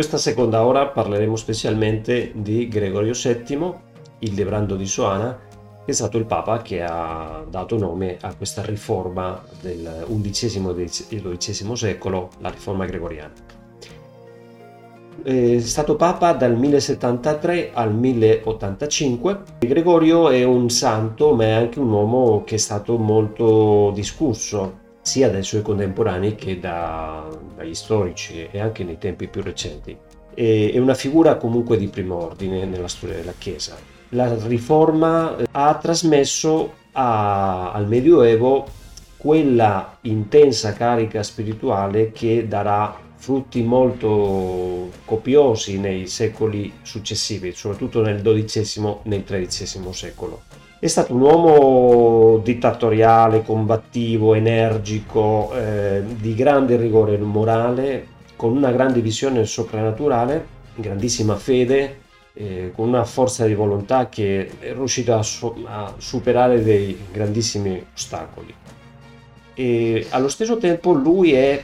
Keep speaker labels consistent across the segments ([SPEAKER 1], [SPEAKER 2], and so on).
[SPEAKER 1] questa seconda ora parleremo specialmente di Gregorio VII, il Debrando di Soana, che è stato il Papa che ha dato nome a questa riforma del XI e XII secolo, la riforma gregoriana. È stato Papa dal 1073 al 1085. Gregorio è un santo, ma è anche un uomo che è stato molto discusso, sia dai suoi contemporanei che da, dagli storici e anche nei tempi più recenti. È una figura comunque di primo ordine nella storia della Chiesa. La riforma eh, ha trasmesso a, al Medioevo quella intensa carica spirituale che darà frutti molto copiosi nei secoli successivi, soprattutto nel XII e nel XIII secolo. È stato un uomo dittatoriale, combattivo, energico, eh, di grande rigore morale, con una grande visione soprannaturale, grandissima fede, eh, con una forza di volontà che è riuscita a, su- a superare dei grandissimi ostacoli. E allo stesso tempo lui è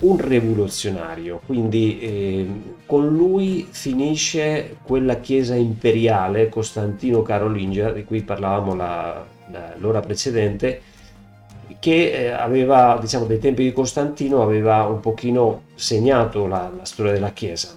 [SPEAKER 1] un rivoluzionario, quindi eh, con lui finisce quella chiesa imperiale Costantino Carolingia di cui parlavamo la, la, l'ora precedente, che eh, aveva, diciamo, dai tempi di Costantino aveva un pochino segnato la, la storia della chiesa.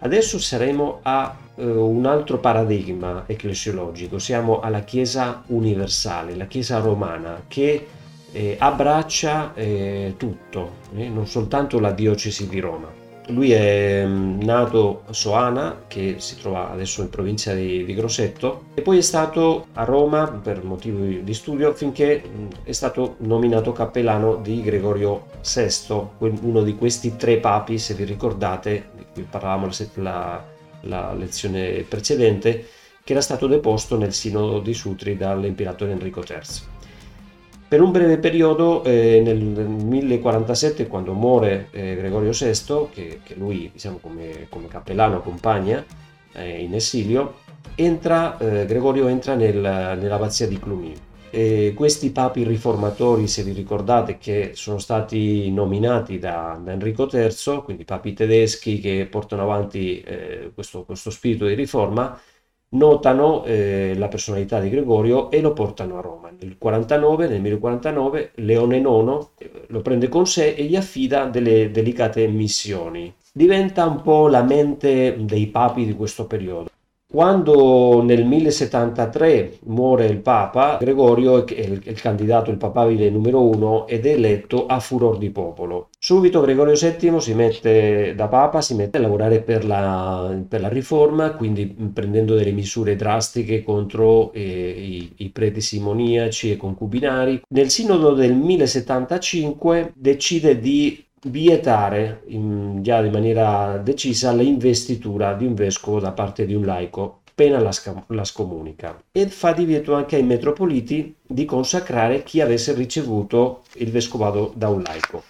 [SPEAKER 1] Adesso saremo a eh, un altro paradigma ecclesiologico, siamo alla chiesa universale, la chiesa romana, che eh, abbraccia eh, tutto, eh, non soltanto la diocesi di Roma. Lui è mm, nato a Soana, che si trova adesso in provincia di, di, Grosseto, e poi è stato a Roma per motivi di studio finché mm, è stato nominato cappellano di Gregorio VI, uno di questi tre papi, se vi ricordate, di cui parlavamo la, la lezione precedente, che era stato deposto nel Sinodo di Sutri dall'imperatore Enrico III. Per un breve periodo, eh, nel 1047, quando muore eh, Gregorio VI, che, che lui diciamo, come, come, cappellano accompagna eh, in esilio, entra, eh, Gregorio entra nel, nell'abbazia di Cluny. E questi papi riformatori, se vi ricordate, che sono stati nominati da, da Enrico III, quindi papi tedeschi che portano avanti eh, questo, questo spirito di riforma, notano eh, la personalità di Gregorio e lo portano a Roma. Nel 49, nel 1049, Leone IX eh, lo prende con sé e gli affida delle delicate missioni. Diventa un po' la mente dei papi di questo periodo. Quando nel 1073 muore il Papa, Gregorio è il, candidato, il papabile numero uno, ed è eletto a furor di popolo. Subito Gregorio VII si mette da Papa, si mette a lavorare per la, per la riforma, quindi prendendo delle misure drastiche contro eh, i, i preti simoniaci e concubinari. Nel sinodo del 1075 decide di vietare in, già in maniera decisa l'investitura di un vescovo da parte di un laico appena la, sca- la scomunica e fa divieto anche ai metropoliti di consacrare chi avesse ricevuto il vescovado da un laico.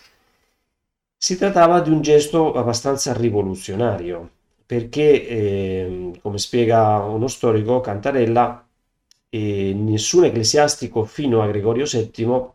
[SPEAKER 1] Si trattava di un gesto abbastanza rivoluzionario perché, eh, come spiega uno storico, Cantarella, eh, nessun ecclesiastico fino a Gregorio VII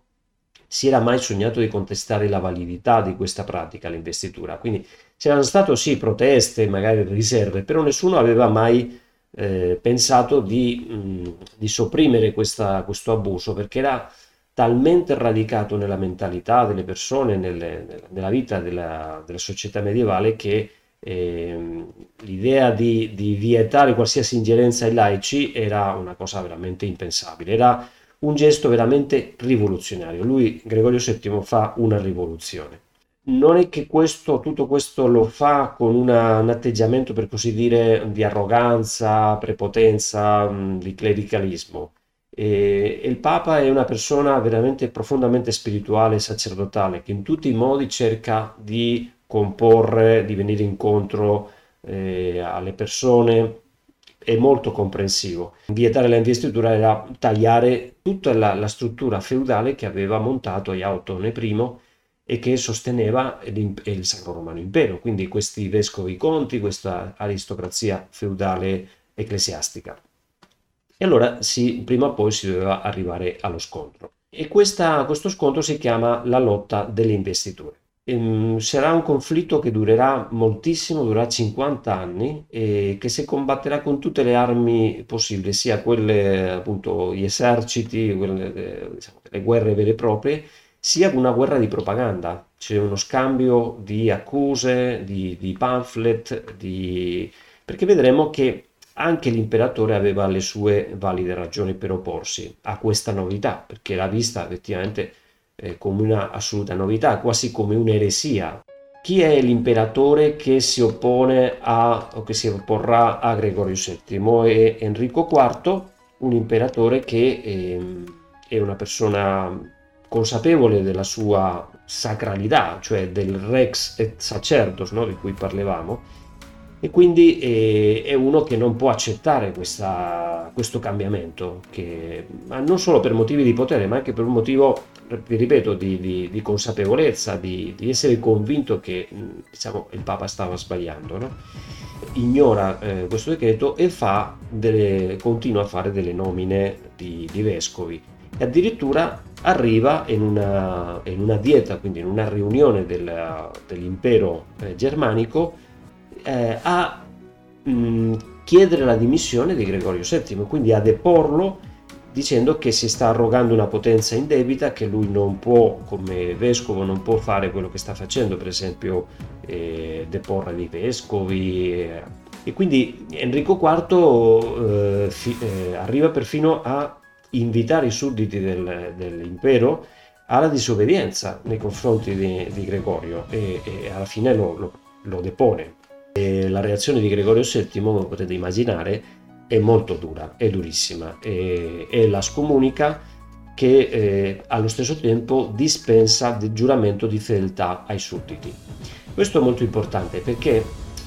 [SPEAKER 1] si era mai sognato di contestare la validità di questa pratica, l'investitura. Quindi c'erano state sì proteste, magari riserve, però nessuno aveva mai eh, pensato di, mh, di sopprimere questa, questo abuso perché era talmente radicato nella mentalità delle persone, nelle, nella vita della, della, società medievale che eh, l'idea di, di, vietare qualsiasi ingerenza ai laici era una cosa veramente impensabile. Era un gesto veramente rivoluzionario. Lui, Gregorio VII, fa una rivoluzione. Non è che questo, tutto questo lo fa con una, un atteggiamento, per così dire, di arroganza, prepotenza, di clericalismo. E, e il Papa è una persona veramente profondamente spirituale e sacerdotale che in tutti i modi cerca di comporre, di venire incontro eh, alle persone, è molto comprensivo. Vietare la investitura era tagliare tutta la, la struttura feudale che aveva montato Iautone I e che sosteneva il Sacro Romano Impero, quindi questi vescovi conti, questa aristocrazia feudale ecclesiastica. E allora sì, prima o poi si doveva arrivare allo scontro. E questa, questo scontro si chiama la lotta delle investiture. Ehm, sarà un conflitto che durerà moltissimo, durerà 50 anni e che si combatterà con tutte le armi possibili, sia quelle appunto gli eserciti, quelle, eh, diciamo, le guerre vere e proprie, sia una guerra di propaganda. C'è uno scambio di accuse, di, di pamphlet, di... perché vedremo che anche l'imperatore aveva le sue valide ragioni per opporsi a questa novità, perché l'ha vista effettivamente eh, come una assoluta novità, quasi come un'eresia. Chi è l'imperatore che si oppone a, o che si opporrà a Gregorio VII? È Enrico IV, un imperatore che eh, è una persona consapevole della sua sacralità, cioè del rex et sacerdos no? di cui parlavamo, e quindi è, è uno che non può accettare questa, questo cambiamento, che, non solo per motivi di potere, ma anche per un motivo, ripeto, di, di, di consapevolezza, di, di, essere convinto che diciamo, il Papa stava sbagliando. No? Ignora eh, questo decreto e delle, continua a fare delle nomine di, vescovi. E addirittura arriva in una, in una, dieta, quindi in una riunione del, dell'impero eh, germanico, eh, a mh, chiedere la dimissione di Gregorio VII, quindi a deporlo dicendo che si sta arrogando una potenza indebita, che lui non può, come vescovo, non può fare quello che sta facendo, per esempio eh, deporre dei vescovi. Eh. E quindi Enrico IV eh, fi, eh, arriva perfino a invitare i sudditi del, dell'impero alla disobbedienza nei confronti di, di Gregorio e, e, alla fine lo, lo, lo depone. E la reazione di Gregorio VII, come potete immaginare, è molto dura, è durissima e, e la scomunica che eh, allo stesso tempo dispensa del giuramento di fedeltà ai sudditi. Questo è molto importante perché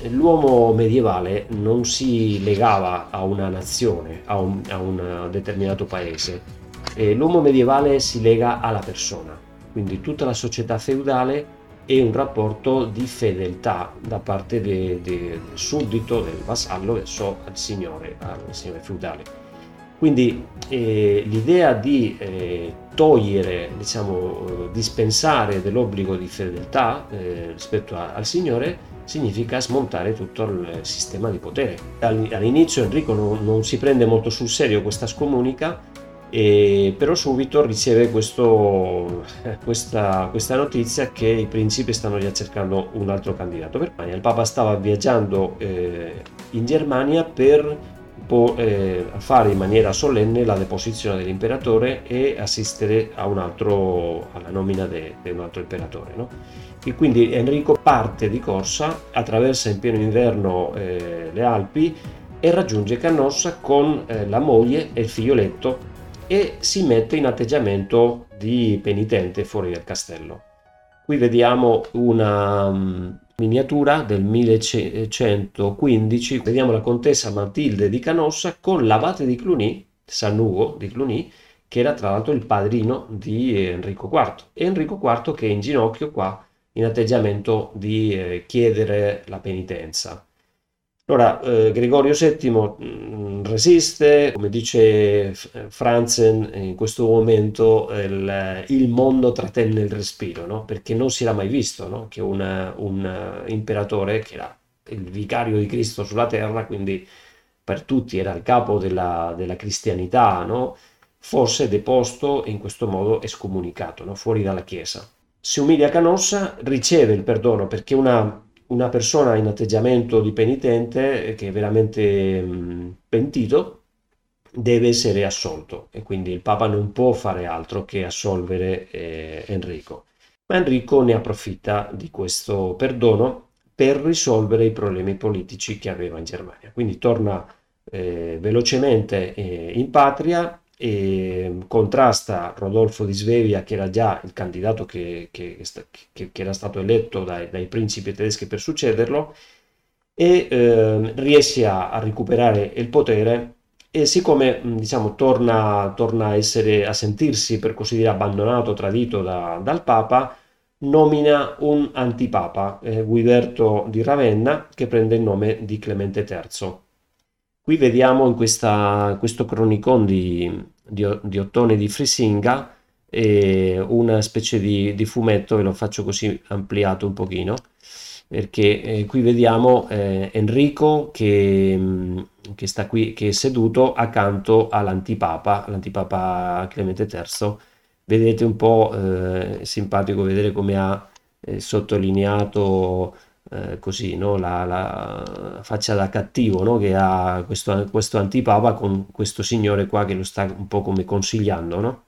[SPEAKER 1] l'uomo medievale non si legava a una nazione, a un, a un determinato paese, e l'uomo medievale si lega alla persona, quindi tutta la società feudale e un rapporto di fedeltà da parte de, de, del suddito, del vassallo verso il signore, al signore feudale. Quindi eh, l'idea di eh, togliere, diciamo, dispensare dell'obbligo di fedeltà eh, rispetto a, al signore significa smontare tutto il sistema di potere. All'inizio Enrico non, non si prende molto sul serio questa scomunica, e però subito riceve questo, questa, questa, notizia che i principi stanno già cercando un altro candidato per Spagna. Il Papa stava viaggiando eh, in Germania per po- eh, fare in maniera solenne la deposizione dell'imperatore e assistere altro, alla nomina di un altro imperatore. No? E quindi Enrico parte di corsa, attraversa in pieno inverno eh, le Alpi e raggiunge Canossa con eh, la moglie e il figlioletto e si mette in atteggiamento di penitente fuori dal castello. Qui vediamo una um, miniatura del 1115, vediamo la contessa Matilde di Canossa con l'abate di Cluny, San Ugo di Cluny, che era tra l'altro il padrino di Enrico IV. Enrico IV che è in ginocchio qua in atteggiamento di eh, chiedere la penitenza. Allora, eh, Gregorio VII mh, mm, resiste, come dice Franzen, in questo momento il, il mondo trattenne il respiro, no? perché non si era mai visto no? che una, un imperatore, che era il vicario di Cristo sulla terra, quindi per tutti era il capo della, della cristianità, no? fosse deposto e in questo modo escomunicato, fuori dalla Chiesa. Si umilia a Canossa, riceve il perdono perché una una persona in atteggiamento di penitente che è veramente mh, pentito deve essere assolto e quindi il Papa non può fare altro che assolvere eh, Enrico. Ma Enrico ne approfitta di questo perdono per risolvere i problemi politici che aveva in Germania. Quindi torna eh, velocemente eh, in patria, e contrasta Rodolfo di Svevia che era già il candidato che, che, che, che era stato eletto dai, dai, principi tedeschi per succederlo e eh, riesce a, a, recuperare il potere e siccome diciamo, torna, torna a, essere, a sentirsi per così dire abbandonato, tradito da, dal Papa, nomina un antipapa, eh, Guiberto di Ravenna, che prende il nome di Clemente III. Qui vediamo in questa, questo cronicon di, di, di Ottone di Frisinga una specie di, di fumetto, ve lo faccio così ampliato un pochino, perché eh, qui vediamo eh, Enrico che, mm, che, sta qui, che è seduto accanto all'antipapa, l'antipapa Clemente III. Vedete un po' eh, simpatico vedere come ha eh, sottolineato eh, così no? la, la, faccia da cattivo no? che ha questo, questo antipapa con questo signore qua che lo sta un po' come consigliando. No?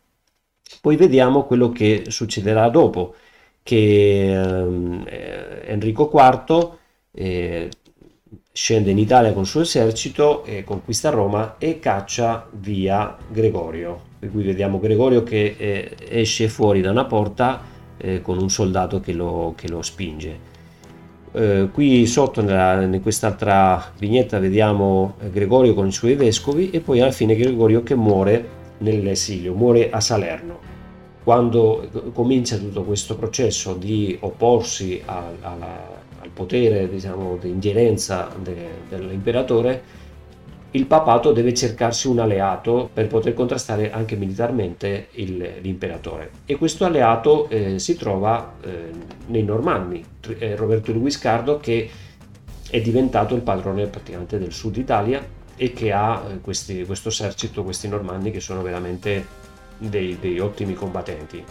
[SPEAKER 1] Poi vediamo quello che succederà dopo, che ehm, eh, Enrico IV eh, scende in Italia con il suo esercito, conquista Roma e caccia via Gregorio. Per cui vediamo Gregorio che eh, esce fuori da una porta eh, con un soldato che lo, che lo spinge. Eh, qui sotto nella, in quest'altra vignetta vediamo eh, Gregorio con i suoi vescovi e poi alla fine Gregorio che muore nell'esilio, muore a Salerno. Quando comincia tutto questo processo di opporsi al, alla, al potere diciamo, di ingerenza de, dell'imperatore, il papato deve cercarsi un alleato per poter contrastare anche militarmente il, l'imperatore. E questo alleato eh, si trova eh, nei Normanni, eh, Roberto Guiscardo che è diventato il padrone praticamente del sud Italia e che ha eh, questi, questo esercito, questi normanni che sono veramente dei, dei, ottimi combattenti.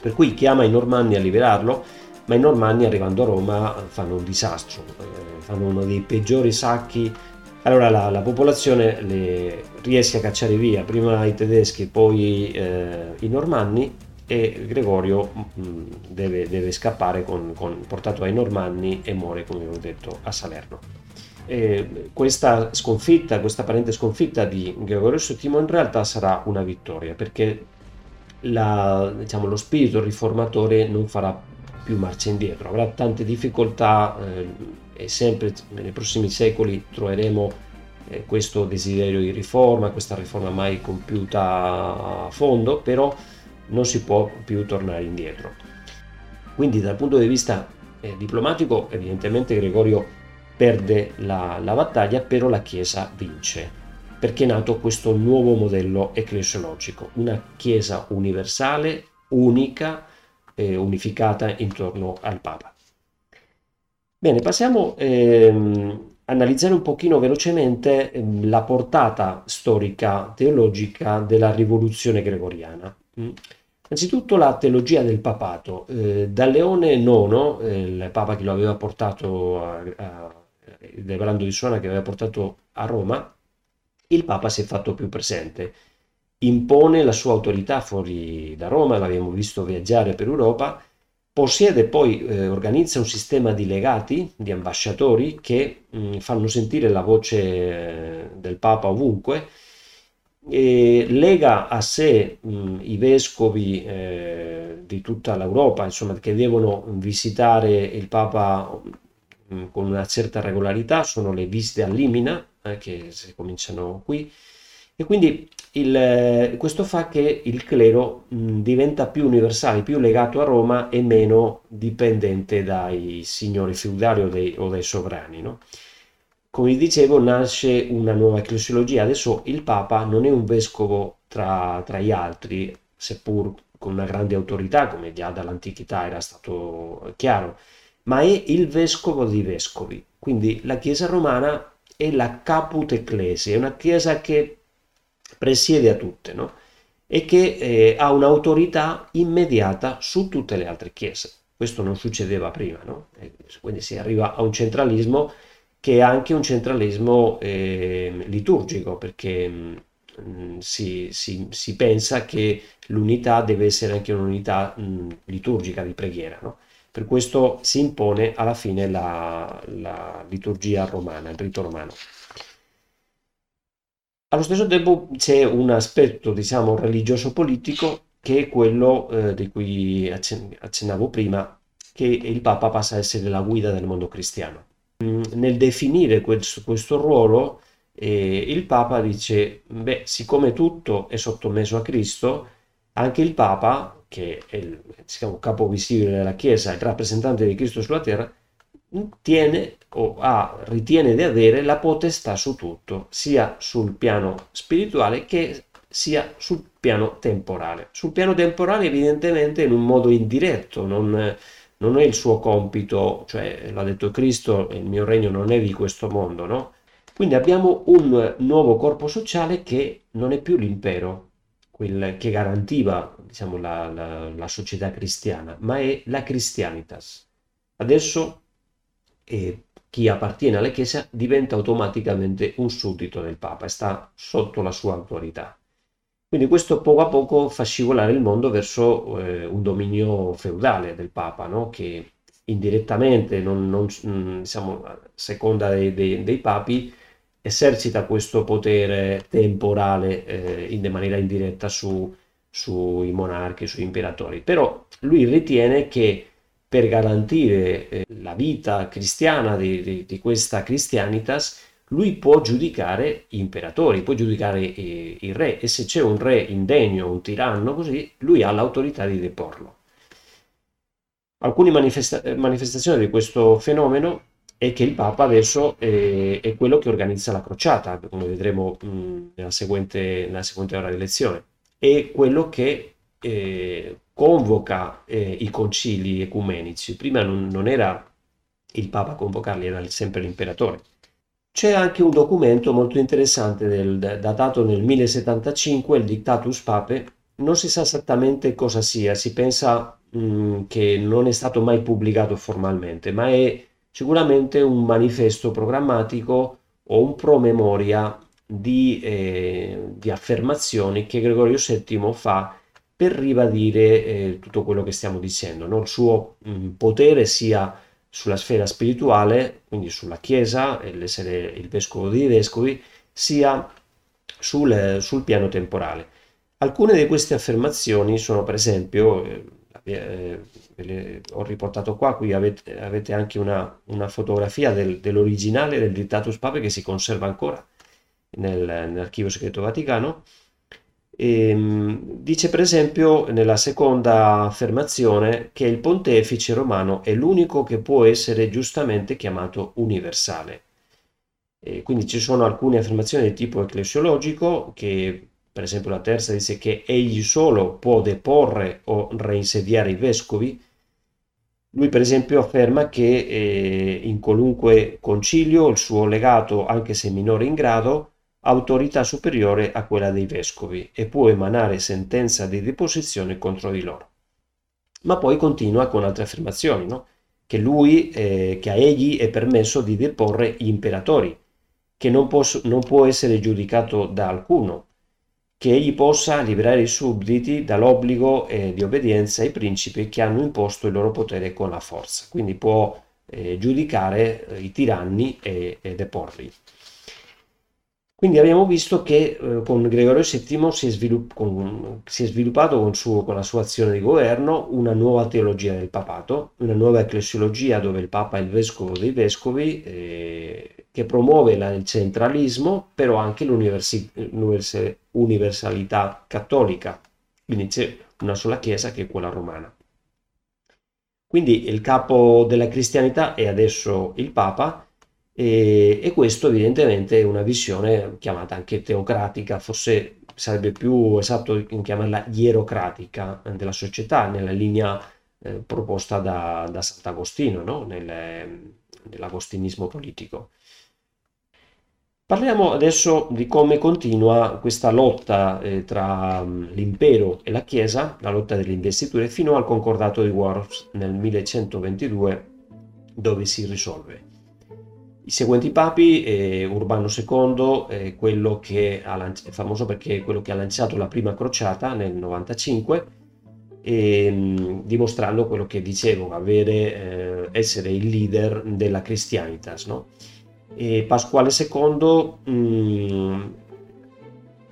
[SPEAKER 1] Per cui chiama i normanni a liberarlo, ma i normanni arrivando a Roma fanno un disastro, eh, fanno uno dei peggiori sacchi. Allora la, la popolazione le, riesce a cacciare via prima i tedeschi, poi eh, i normanni e Gregorio mh, mm, deve, deve, scappare con, con, portato ai normanni e muore, come ho detto, a Salerno. Eh, questa sconfitta, questa apparente sconfitta di Gregorio VII in realtà sarà una vittoria perché la, diciamo, lo spirito riformatore non farà più marcia indietro, avrà tante difficoltà eh, e sempre nei prossimi secoli troveremo eh, questo desiderio di riforma, questa riforma mai compiuta a fondo, però non si può più tornare indietro. Quindi dal punto di vista eh, diplomatico evidentemente Gregorio perde la, la battaglia, però la Chiesa vince, perché è nato questo nuovo modello ecclesiologico, una Chiesa universale, unica, eh, unificata intorno al Papa. Bene, passiamo ehm, analizzare un pochino velocemente ehm, la portata storica teologica della rivoluzione gregoriana. Mm. Innanzitutto la teologia del papato. Eh, da Leone IX, eh, il papa che lo aveva portato a, a del Brando di Suona che aveva portato a Roma, il Papa si è fatto più presente, impone la sua autorità fuori da Roma, l'abbiamo visto viaggiare per Europa, possiede poi, eh, organizza un sistema di legati, di ambasciatori che mh, mm, fanno sentire la voce eh, del Papa ovunque, lega a sé mh, mm, i vescovi eh, di tutta l'Europa, insomma, che devono visitare il Papa Mm, con una certa regolarità. Sono le visite all'Imina, eh, che si cominciano qui, e quindi il, eh, questo fa che il clero mh, diventa più universale, più legato a Roma e meno dipendente dai signori feudali o, dei, o dai sovrani. No? Come dicevo, nasce una nuova ecclesiologia. Adesso il Papa non è un vescovo tra, tra gli altri, seppur con una grande autorità, come già dall'antichità era stato chiaro, ma è il vescovo dei vescovi. Quindi la Chiesa romana è la caput ecclesia, è una Chiesa che presiede a tutte, no? E che eh, ha un'autorità immediata su tutte le altre chiese. Questo non succedeva prima, no? quindi si arriva a un centralismo che è anche un centralismo eh, liturgico, perché mh, mm, si, si, si, pensa che l'unità deve essere anche un'unità mh, mm, liturgica di preghiera, no? Per questo si impone alla fine la, la liturgia romana, il rito romano. Allo stesso tempo c'è un aspetto, diciamo, religioso-politico che è quello eh, di cui accennavo prima, che il Papa passa a essere la guida del mondo cristiano. Mm, nel definire questo, questo ruolo, eh, il Papa dice, beh, siccome tutto è sottomesso a Cristo, anche il Papa che è il diciamo, capo visibile della Chiesa, il rappresentante di Cristo sulla terra, tiene o ha, ritiene di avere la potestà su tutto, sia sul piano spirituale che sia sul piano temporale. Sul piano temporale evidentemente in un modo indiretto, non, non è il suo compito, cioè l'ha detto Cristo, il mio regno non è di questo mondo, no? Quindi abbiamo un nuovo corpo sociale che non è più l'impero, quel che garantiva diciamo, la, la, la società cristiana, ma è la Christianitas. Adesso eh, chi appartiene alla Chiesa diventa automaticamente un suddito del Papa sta sotto la sua autorità. Quindi questo poco a poco fa scivolare il mondo verso eh, un dominio feudale del Papa, no? che indirettamente, non, non, mm, diciamo, a seconda dei, dei, dei, papi, esercita questo potere temporale eh, in maniera indiretta su, sui monarchi, sui imperatori. Però lui ritiene che per garantire eh, la vita cristiana di, di, di, questa Christianitas, lui può giudicare gli imperatori, può giudicare i, il re e se c'è un re indegno, un tiranno così, lui ha l'autorità di deporlo. Alcune manifesta- manifestazioni di questo fenomeno è che il Papa adesso è, è quello che organizza la crociata, come vedremo mh, nella, seguente, nella seguente ora di lezione, è quello che eh, convoca eh, i concili ecumenici. Prima non, non, era il Papa a convocarli, era sempre l'imperatore. C'è anche un documento molto interessante del, datato nel 1075, il Dictatus Pape. Non si sa esattamente cosa sia, si pensa mh, mm, che non è stato mai pubblicato formalmente, ma è sicuramente un manifesto programmatico o un promemoria di, eh, di affermazioni che Gregorio VII fa per ribadire eh, tutto quello che stiamo dicendo, no? il suo mh, mm, potere sia sulla sfera spirituale, quindi sulla Chiesa, l'essere il vescovo dei vescovi, sia sul, sul piano temporale. Alcune di queste affermazioni sono per esempio, eh, eh, ho riportato qua, qui avete, avete anche una, una fotografia del, dell'originale del Dictatus Pape che si conserva ancora nel, nell'archivio segreto vaticano, e, ehm, dice per esempio nella seconda affermazione che il pontefice romano è l'unico che può essere giustamente chiamato universale. E quindi ci sono alcune affermazioni di tipo ecclesiologico che per esempio la terza dice che egli solo può deporre o reinsediare i vescovi. Lui per esempio afferma che eh, in qualunque concilio il suo legato, anche se minore in grado, autorità superiore a quella dei vescovi e può emanare sentenza di deposizione contro di loro. Ma poi continua con altre affermazioni, no? che lui, eh, che a egli è permesso di deporre gli imperatori, che non, posso, non può essere giudicato da alcuno, che egli possa liberare i sudditi dall'obbligo eh, di obbedienza ai principi che hanno imposto il loro potere con la forza, quindi può eh, giudicare eh, i tiranni e, e deporli. Quindi abbiamo visto che eh, con Gregorio VII si è, svilupp- con, si è sviluppato con, suo, con, la sua azione di governo una nuova teologia del papato, una nuova ecclesiologia dove il papa è il vescovo dei vescovi, eh, che promuove la, il centralismo, però anche l'universalità cattolica. Quindi c'è una sola chiesa che è quella romana. Quindi il capo della cristianità è adesso il papa e, e, questo evidentemente è una visione chiamata anche teocratica, forse sarebbe più esatto chiamarla ierocratica della società, nella linea eh, proposta da, da Sant'Agostino, no? Nel, nell'agostinismo politico. Parliamo adesso di come continua questa lotta eh, tra um, l'impero e la Chiesa, la lotta delle investiture, fino al concordato di Worms nel 1122, dove si risolve. I seguenti papi, eh, Urbano II è, ha lanciato, è famoso perché è quello che ha lanciato la prima crociata nel 95, e, mh, dimostrando quello che dicevo, avere, eh, essere il leader della Christianitas. No? Pasquale II, mh,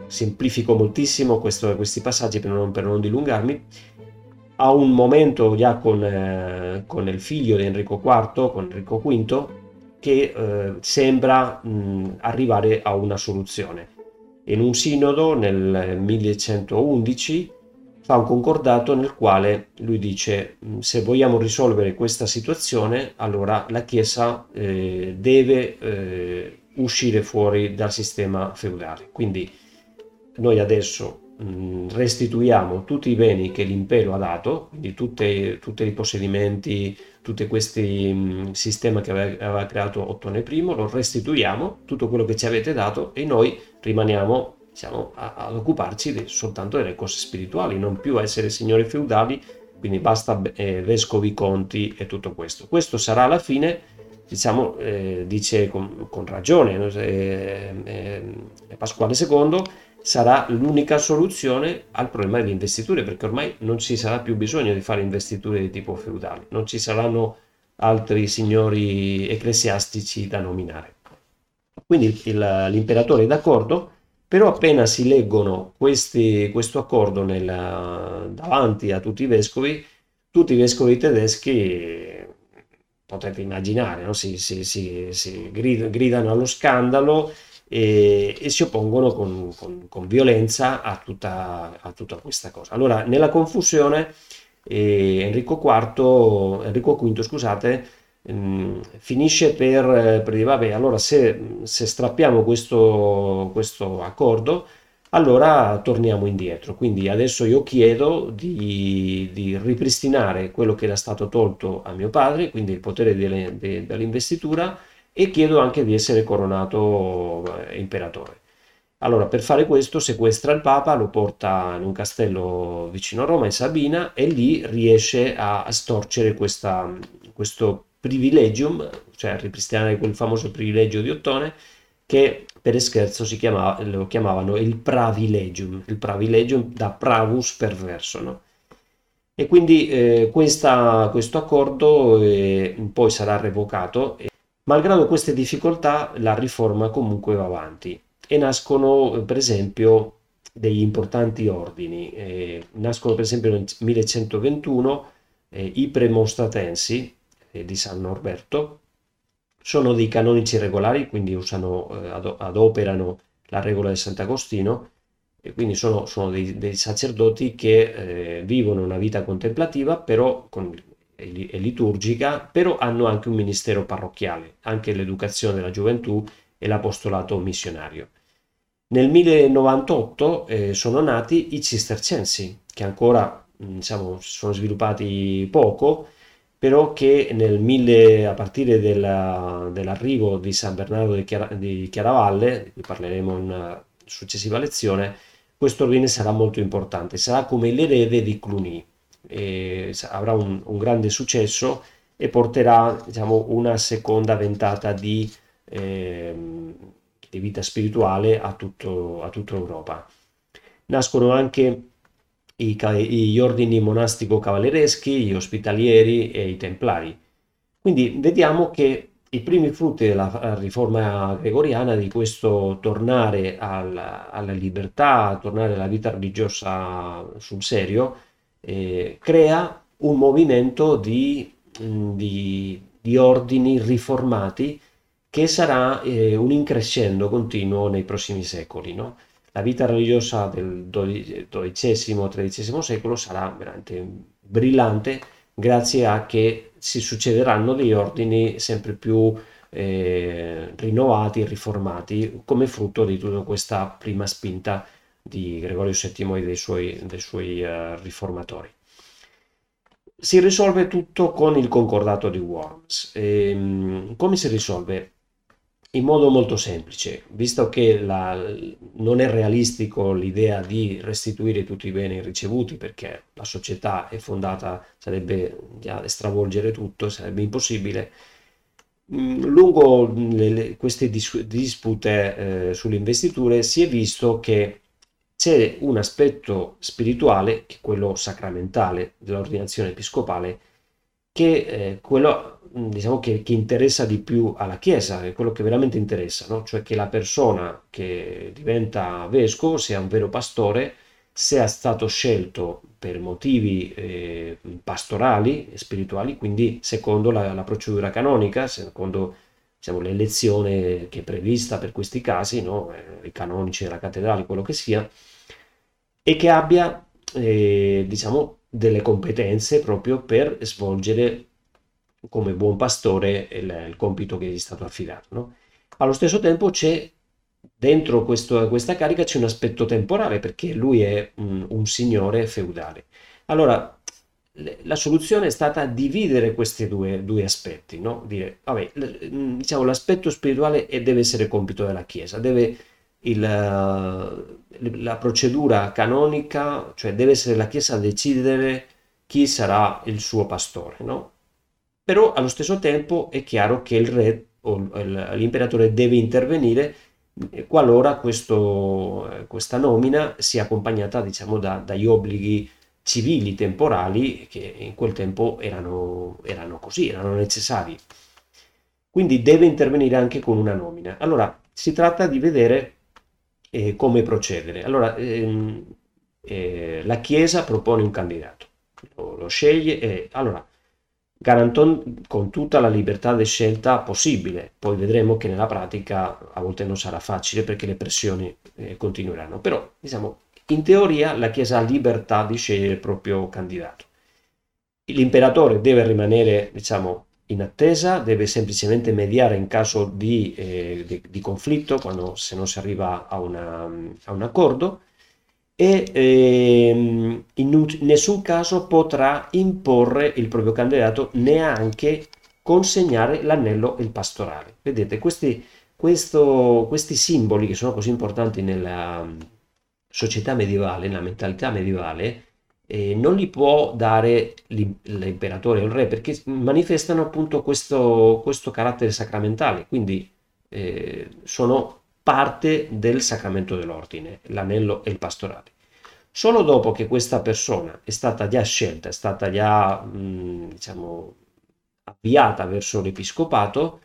[SPEAKER 1] semplifico moltissimo questo, questi passaggi per non, per non dilungarmi, a un momento già con, eh, con il figlio di Enrico IV, con Enrico V, che eh, sembra mh, arrivare a una soluzione. In un sinodo nel 1111 fa un concordato nel quale lui dice se vogliamo risolvere questa situazione allora la Chiesa eh, deve eh, uscire fuori dal sistema feudale. Quindi noi adesso mh, restituiamo tutti i beni che l'impero ha dato, quindi tutte, tutti i possedimenti, tutti questi sistemi che aveva, creato Ottone I, lo restituiamo, tutto quello che ci avete dato e noi rimaniamo diciamo, ad occuparci di, soltanto delle cose spirituali, non più essere signori feudali, quindi basta eh, vescovi, conti e tutto questo. Questo sarà alla fine, diciamo, eh, dice con, con ragione eh, eh Pasquale II, sarà l'unica soluzione al problema delle investiture, perché ormai non ci sarà più bisogno di fare investiture di tipo feudale, non ci saranno altri signori ecclesiastici da nominare. Quindi il, l'imperatore è d'accordo però appena si leggono questi, questo accordo nella, davanti a tutti i vescovi, tutti i vescovi tedeschi, potete immaginare, no? si, si, si, si gridano allo scandalo e, e si oppongono con, con, con violenza a tutta, a tutta, questa cosa. Allora, nella confusione, eh, Enrico IV, Enrico V, scusate, Ehm, finisce per, per, dire vabbè allora se, se strappiamo questo, questo, accordo allora torniamo indietro quindi adesso io chiedo di, di, ripristinare quello che era stato tolto a mio padre quindi il potere delle, de, dell'investitura e chiedo anche di essere coronato eh, imperatore allora, per fare questo sequestra il Papa, lo porta in un castello vicino a Roma, in Sabina, e lì riesce a storcere questa, questo privilegium, cioè a ripristinare quel famoso privilegio di Ottone, che per scherzo chiamava, lo chiamavano il pravilegium, il pravilegium da pravus perverso. No? E quindi eh, questa, questo accordo eh, poi sarà revocato, malgrado queste difficoltà la riforma comunque va avanti e nascono per esempio degli importanti ordini. Eh, nascono per esempio nel 1121 eh, i premostratensi, di San Norberto. Sono dei canonici regolari, quindi usano, eh, adoperano la regola di Sant'Agostino e quindi sono, sono dei, dei, sacerdoti che eh, vivono una vita contemplativa però con, e, liturgica, però hanno anche un ministero parrocchiale, anche l'educazione della gioventù e l'apostolato missionario. Nel 1098 eh, sono nati i cistercensi, che ancora diciamo, sono sviluppati poco, però che nel 1000, a partire della, dell'arrivo di San Bernardo di, Chiara, di Chiaravalle, cui parleremo in una successiva lezione, questo ordine sarà molto importante, sarà come l'erede di Cluny, avrà un, un, grande successo e porterà diciamo, una seconda ventata di, eh, di vita spirituale a, tutto, a tutta Europa. Nascono anche i, gli ordini monastico-cavallereschi, gli ospitalieri e i templari. Quindi vediamo che i primi frutti della riforma gregoriana, di questo tornare alla, alla libertà, tornare alla vita religiosa sul serio, eh, crea un movimento di, di, di, ordini riformati che sarà eh, un increscendo continuo nei prossimi secoli. No? la vita religiosa del XII-XIII secolo sarà veramente brillante grazie a che si succederanno degli ordini sempre più eh, rinnovati riformati come frutto di tutta questa prima spinta di Gregorio VII e dei suoi, dei suoi uh, riformatori. Si risolve tutto con il concordato di Worms. E, um, come si risolve? in modo molto semplice, visto che la, non è realistico l'idea di restituire tutti i beni ricevuti perché la società è fondata, sarebbe già stravolgere tutto, sarebbe impossibile. Mm, lungo le, queste dis- dispute eh, sulle investiture si è visto che c'è un aspetto spirituale, che è quello sacramentale dell'ordinazione episcopale, che eh, quello diciamo che, che, interessa di più alla Chiesa, è quello che veramente interessa, no? cioè che la persona che diventa vescovo sia un vero pastore, sia stato scelto per motivi eh, pastorali e spirituali, quindi secondo la, la procedura canonica, secondo diciamo, l'elezione che è prevista per questi casi, no? eh, i canonici della cattedrale, quello che sia, e che abbia eh, diciamo, delle competenze proprio per svolgere come buon pastore il, il compito che gli è stato affidato. No? Allo stesso tempo c'è dentro questo, questa carica c'è un aspetto temporale perché lui è un, un signore feudale. Allora, la soluzione è stata dividere questi due, due aspetti, no? Dire, vabbè, diciamo, l'aspetto spirituale deve essere compito della Chiesa, deve il, la procedura canonica, cioè deve essere la Chiesa a decidere chi sarà il suo pastore, no? Però allo stesso tempo è chiaro che il re o l'imperatore deve intervenire qualora questo, questa nomina sia accompagnata diciamo, da, dagli obblighi civili temporali che in quel tempo erano, erano così, erano necessari. Quindi deve intervenire anche con una nomina. Allora, si tratta di vedere eh, come procedere. Allora, ehm, eh, la Chiesa propone un candidato, lo, lo sceglie e allora Garanton con tutta la libertà di scelta possibile. Poi vedremo che nella pratica a volte non sarà facile perché le pressioni eh, continueranno. Però, diciamo, in teoria la Chiesa ha libertà di scegliere il proprio candidato. L'imperatore deve rimanere, diciamo, in attesa, deve semplicemente mediare in caso di, eh, di, di conflitto, quando se non si arriva a, una, a un accordo, e ehm, in nessun caso potrà imporre il proprio candidato neanche consegnare l'anello e il pastorale. Vedete, questi, questo, questi simboli che sono così importanti nella società medievale, nella mentalità medievale, eh, non li può dare l'imperatore o il re perché manifestano appunto questo, questo carattere sacramentale, quindi eh, sono parte del sacramento dell'ordine, l'anello e il pastorale. Solo dopo che questa persona è stata già scelta, è stata già mh, diciamo, avviata verso l'episcopato,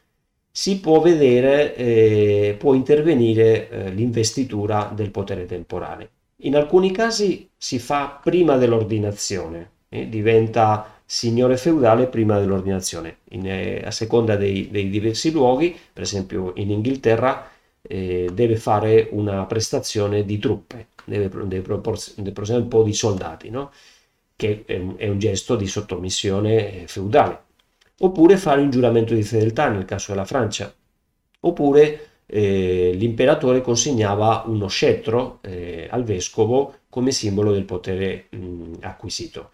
[SPEAKER 1] si può vedere, eh, può intervenire eh, l'investitura del potere temporale. In alcuni casi si fa prima dell'ordinazione, eh, diventa signore feudale prima dell'ordinazione, in, eh, a seconda dei, dei diversi luoghi, per esempio in Inghilterra eh, deve fare una prestazione di truppe, deve, deve, proporzionare un po' di soldati, no? che è un, è un, gesto di sottomissione eh, feudale. Oppure fare un giuramento di fedeltà nel caso della Francia. Oppure eh, l'imperatore consegnava uno scettro eh, al vescovo come simbolo del potere mh, acquisito.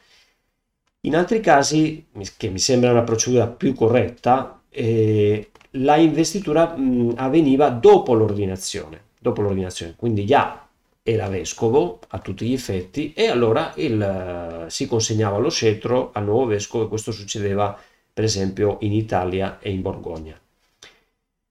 [SPEAKER 1] In altri casi, che mi sembra una procedura più corretta, eh, la investitura mh, avveniva dopo l'ordinazione, dopo l'ordinazione, quindi già era vescovo a tutti gli effetti e allora il, si consegnava lo scettro al nuovo vescovo e questo succedeva per esempio in Italia e in Borgogna.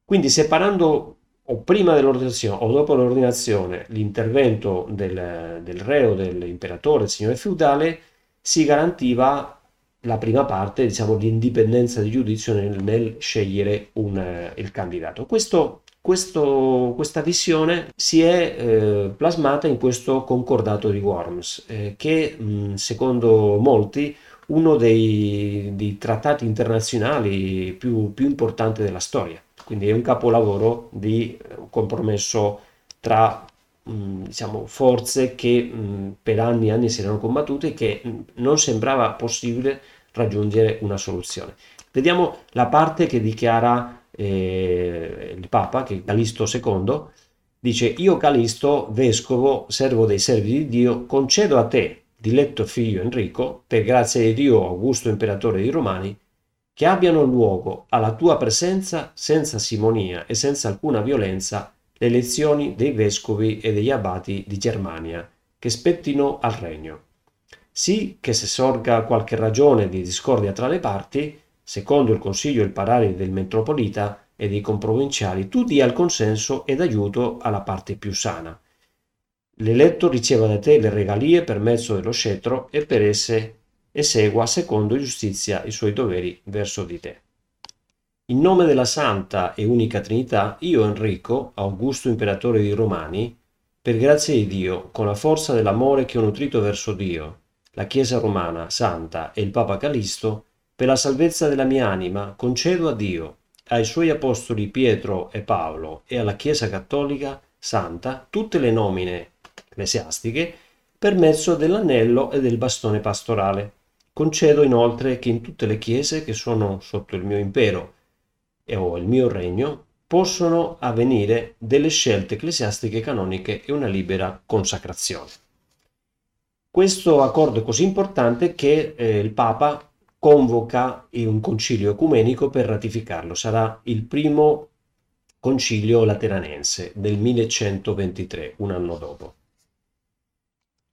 [SPEAKER 1] Quindi separando o prima dell'ordinazione o dopo l'ordinazione l'intervento del, del re o dell'imperatore, del signore feudale, si garantiva la prima parte, diciamo, l'indipendenza di giudizio nel, nel scegliere un, eh, il candidato. Questo, questo, questa visione si è eh, plasmata in questo concordato di Worms, eh, che mh, secondo molti uno dei, dei trattati internazionali più, più, importanti della storia. Quindi è un capolavoro di eh, compromesso tra mh, diciamo, forze che mh, per anni e anni si erano combattute e che mh, non sembrava possibile raggiungere una soluzione. Vediamo la parte che dichiara eh, il Papa, che è Calisto II, dice io Calisto, vescovo, servo dei servi di Dio, concedo a te, diletto figlio Enrico, per grazia di Dio, Augusto imperatore dei Romani, che abbiano luogo alla tua presenza senza simonia e senza alcuna violenza le elezioni dei vescovi e degli abati di Germania, che spettino al regno. Sì che se sorga qualche ragione di discordia tra le parti, secondo il consiglio e il parere del metropolita e dei comprovinciali, tu dia il consenso ed aiuto alla parte più sana. L'eletto riceva da te le regalie per mezzo dello scettro e per esse esegua secondo giustizia i suoi doveri verso di te. In nome della Santa e Unica Trinità, io Enrico, Augusto Imperatore dei Romani, per grazia di Dio, con la forza dell'amore che ho nutrito verso Dio, la Chiesa Romana Santa e il Papa Calisto, per la salvezza della mia anima, concedo a Dio, ai suoi apostoli Pietro e Paolo e alla Chiesa Cattolica Santa tutte le nomine ecclesiastiche per mezzo dell'anello e del bastone pastorale. Concedo inoltre che in tutte le chiese che sono sotto il mio impero e o il mio regno, possono avvenire delle scelte ecclesiastiche canoniche e una libera consacrazione. Questo accordo è così importante che eh, il Papa convoca un concilio ecumenico per ratificarlo. Sarà il primo concilio lateranense del 1123, un anno dopo.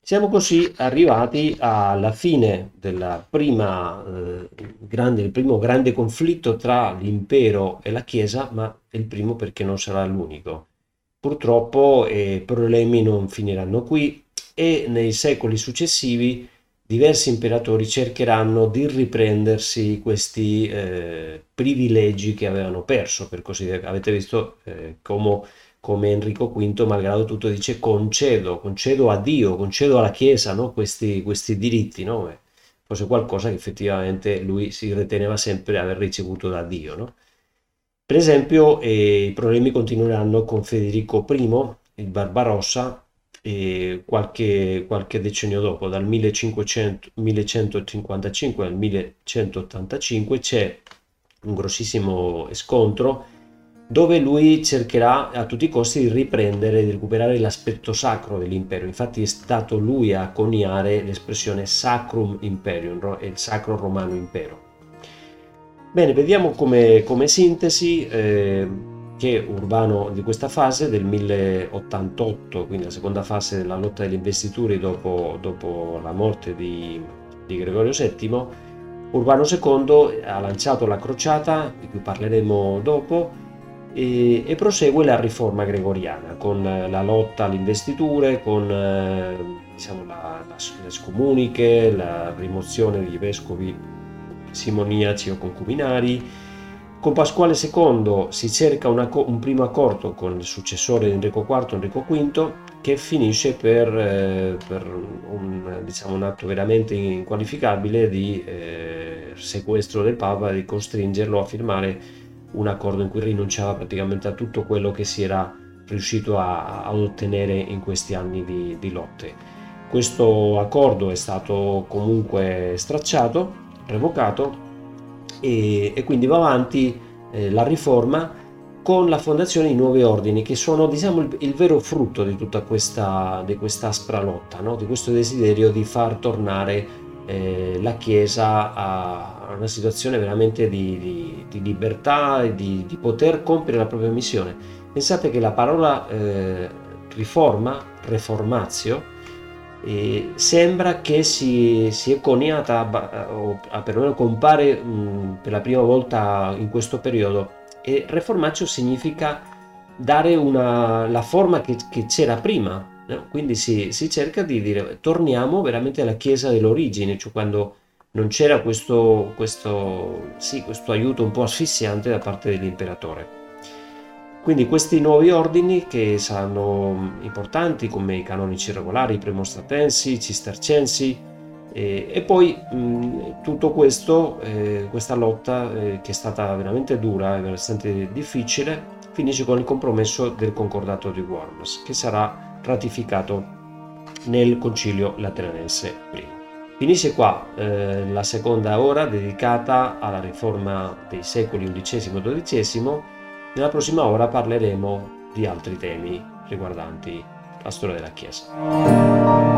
[SPEAKER 1] Siamo così arrivati alla fine prima, eh, grande, del primo grande conflitto tra l'impero e la Chiesa, ma è il primo perché non sarà l'unico. Purtroppo i eh, problemi non finiranno qui e nei secoli successivi diversi imperatori cercheranno di riprendersi questi eh, privilegi che avevano perso, per così dire. Avete visto eh, come, come, Enrico V, malgrado tutto, dice concedo, concedo a Dio, concedo alla Chiesa no? questi, questi, diritti, no? Forse qualcosa che effettivamente lui si riteneva sempre aver ricevuto da Dio, no? Per esempio, eh, i problemi continueranno con Federico I, il Barbarossa, e qualche, qualche decennio dopo, dal 1500, 1155 al 1185, c'è un grossissimo scontro dove lui cercherà a tutti i costi di riprendere, di recuperare l'aspetto sacro dell'impero. Infatti è stato lui a coniare l'espressione Sacrum Imperium, il Sacro Romano Impero. Bene, vediamo come, come sintesi. Eh, che Urbano di questa fase del 1088, quindi la seconda fase della lotta delle investiture dopo, dopo la morte di, di, Gregorio VII, Urbano II ha lanciato la crociata, di cui parleremo dopo, e, e prosegue la riforma gregoriana con la lotta alle investiture, con eh, diciamo, la, la, le scomuniche, la rimozione degli vescovi simoniaci o concubinari, con Pasquale II si cerca una, un primo accordo con il successore di Enrico IV, Enrico V, che finisce per, eh, per un, diciamo, un, atto veramente inqualificabile di eh, sequestro del Papa, di costringerlo a firmare un accordo in cui rinunciava praticamente a tutto quello che si era riuscito a, a ottenere in questi anni di, di lotte. Questo accordo è stato comunque stracciato, revocato e, e quindi va avanti eh, la riforma con la fondazione di nuovi ordini che sono diciamo il, il vero frutto di tutta questa, di questa aspra lotta, no? di questo desiderio di far tornare eh, la Chiesa a una situazione veramente di, di, di libertà e di, di, poter compiere la propria missione. Pensate che la parola eh, riforma, reformazio, e sembra che si, si è coniata o perlomeno compare mh, per la prima volta in questo periodo e reformaccio significa dare una, la forma che, che c'era prima no? quindi si, si, cerca di dire torniamo veramente alla chiesa dell'origine cioè quando non c'era questo, questo, sì, questo aiuto un po' asfissiante da parte dell'imperatore quindi questi nuovi ordini che saranno importanti come i canonici regolari, i premostratensi, i cistercensi e, e poi mh, tutto questo, eh, questa lotta eh, che è stata veramente dura e veramente difficile, finisce con il compromesso del concordato di Worms che sarà ratificato nel concilio lateranense I. Finisce qua eh, la seconda ora dedicata alla riforma dei secoli XI e XII nella prossima ora parleremo di altri temi riguardanti la storia della Chiesa.